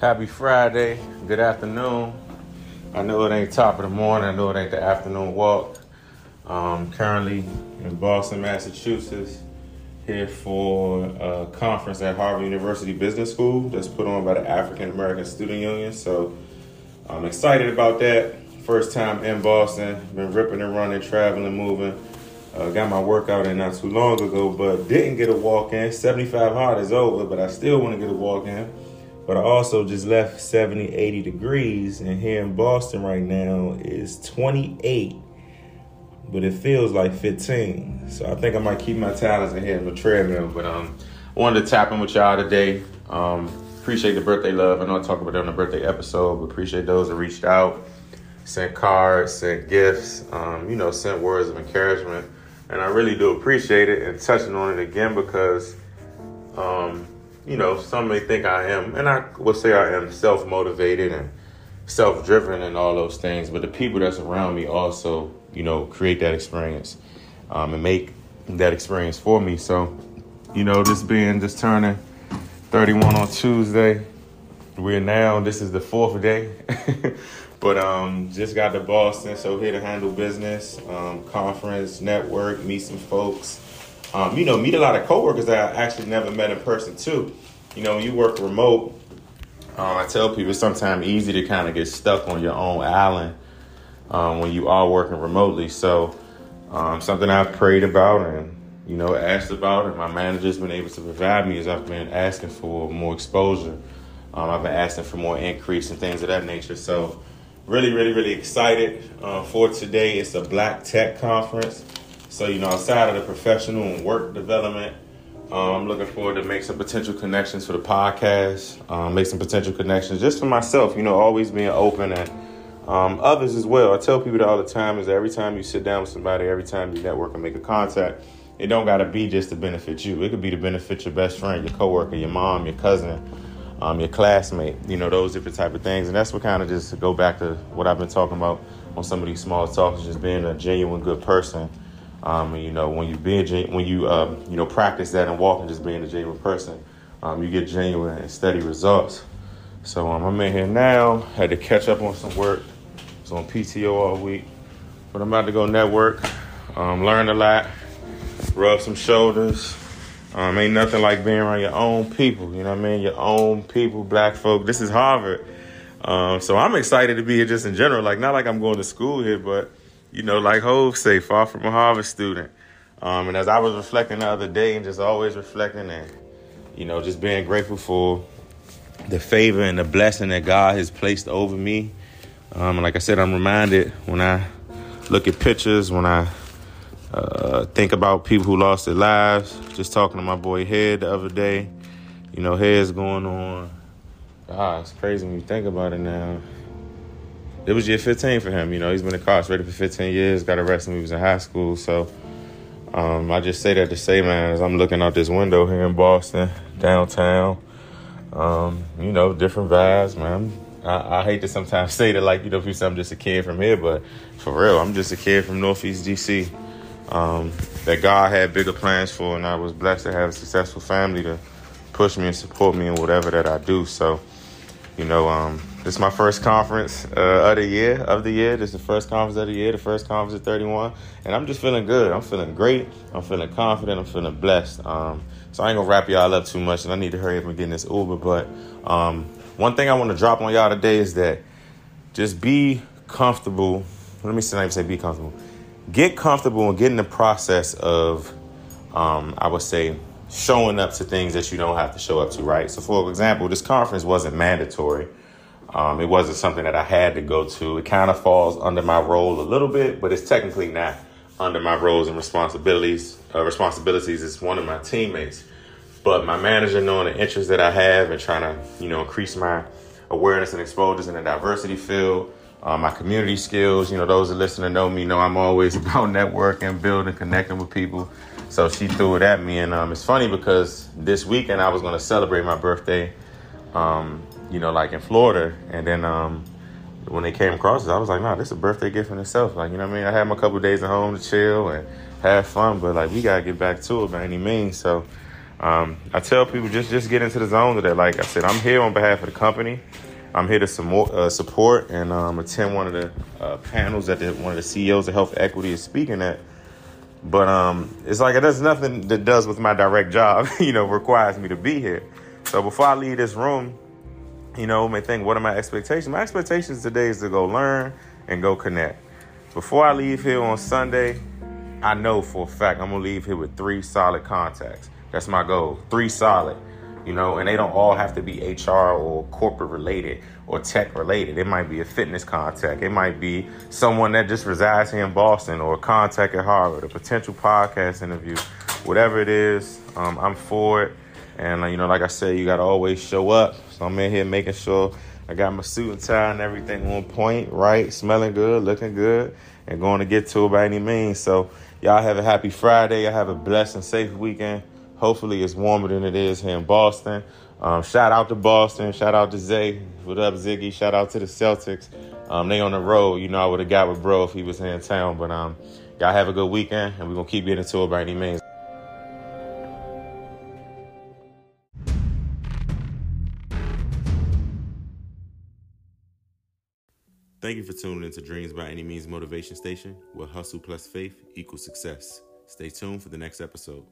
Happy Friday. Good afternoon. I know it ain't top of the morning. I know it ain't the afternoon walk. Um, currently in Boston, Massachusetts, here for a conference at Harvard University Business School that's put on by the African American Student Union. So I'm excited about that. First time in Boston. Been ripping and running, traveling, moving. Uh, got my workout in not too long ago, but didn't get a walk in. 75 hard is over, but I still want to get a walk in. But I also just left 70, 80 degrees, and here in Boston right now is 28, but it feels like 15. So I think I might keep my talents in here on the treadmill. But um, I wanted to tap in with y'all today. Um, appreciate the birthday love. I know I talked about that on the birthday episode, but appreciate those that reached out, sent cards, sent gifts, um, you know, sent words of encouragement. And I really do appreciate it and touching on it again because um, you know, some may think I am, and I would say I am self motivated and self driven and all those things, but the people that's around me also, you know, create that experience um, and make that experience for me. So, you know, this being just turning 31 on Tuesday, we're now, this is the fourth day. but um, just got to Boston, so here to handle business, um, conference, network, meet some folks um, you know, meet a lot of coworkers that I actually never met in person too. You know, when you work remote, um, I tell people it's sometimes easy to kind of get stuck on your own island um, when you are working remotely. So, um, something I've prayed about and you know asked about, and my manager's been able to provide me is I've been asking for more exposure. Um, I've been asking for more increase and things of that nature. So, really, really, really excited uh, for today. It's a Black Tech Conference. So, you know, outside of the professional and work development, um, I'm looking forward to make some potential connections for the podcast, um, make some potential connections just for myself, you know, always being open and um, others as well. I tell people all the time is that every time you sit down with somebody, every time you network and make a contact, it don't got to be just to benefit you. It could be to benefit your best friend, your coworker, your mom, your cousin, um, your classmate, you know, those different type of things. And that's what kind of just go back to what I've been talking about on some of these small talks, just being a genuine good person um, and, you know, when you be a, when you uh, you know practice that and walk and just being a genuine person, um, you get genuine and steady results. So um, I'm in here now. Had to catch up on some work. Was on PTO all week, but I'm about to go network, um, learn a lot, rub some shoulders. Um, ain't nothing like being around your own people. You know what I mean? Your own people, black folk. This is Harvard. So I'm excited to be here just in general. Like not like I'm going to school here, but you know, like Hov say, far from a Harvard student. Um, and as I was reflecting the other day and just always reflecting and, you know, just being grateful for the favor and the blessing that God has placed over me. Um, and like I said, I'm reminded when I look at pictures, when I uh, think about people who lost their lives, just talking to my boy Head the other day, you know, Head's going on. God, it's crazy when you think about it now it was year 15 for him. You know, he's been incarcerated for 15 years, got arrested when he was in high school. So um, I just say that to say, man, as I'm looking out this window here in Boston, downtown, um, you know, different vibes, man. I, I, hate to sometimes say that, like, you know, people say I'm just a kid from here, but for real, I'm just a kid from Northeast DC um, that God had bigger plans for, and I was blessed to have a successful family to push me and support me in whatever that I do. So, you know, um, this is my first conference uh, of the year. Of the year, this is the first conference of the year, the first conference of 31, and I'm just feeling good. I'm feeling great. I'm feeling confident. I'm feeling blessed. Um, so I ain't gonna wrap y'all up too much, and I need to hurry up and get in this Uber. But um, one thing I want to drop on y'all today is that just be comfortable. Let me say, say be comfortable. Get comfortable and get in the process of, um, I would say, showing up to things that you don't have to show up to, right? So, for example, this conference wasn't mandatory. Um, it wasn't something that I had to go to. It kind of falls under my role a little bit, but it's technically not under my roles and responsibilities. Uh, responsibilities is one of my teammates, but my manager, knowing the interest that I have and trying to, you know, increase my awareness and exposures in the diversity field, uh, my community skills. You know, those that listen to know me know I'm always about networking, building, connecting with people. So she threw it at me, and um, it's funny because this weekend I was going to celebrate my birthday. Um, you know, like in Florida. And then um, when they came across it, I was like, nah, this is a birthday gift in itself. Like, you know what I mean? I had my couple days at home to chill and have fun, but like we gotta get back to it by any means. So Um, I tell people just just get into the zone today. Like I said, I'm here on behalf of the company. I'm here to uh, support and um, attend one of the uh, panels that the, one of the CEOs of Health Equity is speaking at. But um, it's like it does nothing that does with my direct job. you know, requires me to be here. So before I leave this room, you know, may think, what are my expectations? My expectations today is to go learn and go connect. Before I leave here on Sunday, I know for a fact I'm gonna leave here with three solid contacts. That's my goal. Three solid. You know, and they don't all have to be HR or corporate related or tech related. It might be a fitness contact. It might be someone that just resides here in Boston or a contact at Harvard, a potential podcast interview, whatever it is. Um, I'm for it. And, uh, you know, like I said, you got to always show up. So I'm in here making sure I got my suit and tie and everything on point, right? Smelling good, looking good, and going to get to it by any means. So y'all have a happy Friday. Y'all have a blessed and safe weekend. Hopefully it's warmer than it is here in Boston. Um, shout out to Boston. Shout out to Zay. What up, Ziggy? Shout out to the Celtics. Um, they on the road. You know, I would have got with bro if he was here in town. But um, y'all have a good weekend, and we're to keep getting to it by any means. Thank you for tuning into Dreams by Any Means Motivation Station, where hustle plus faith equals success. Stay tuned for the next episode.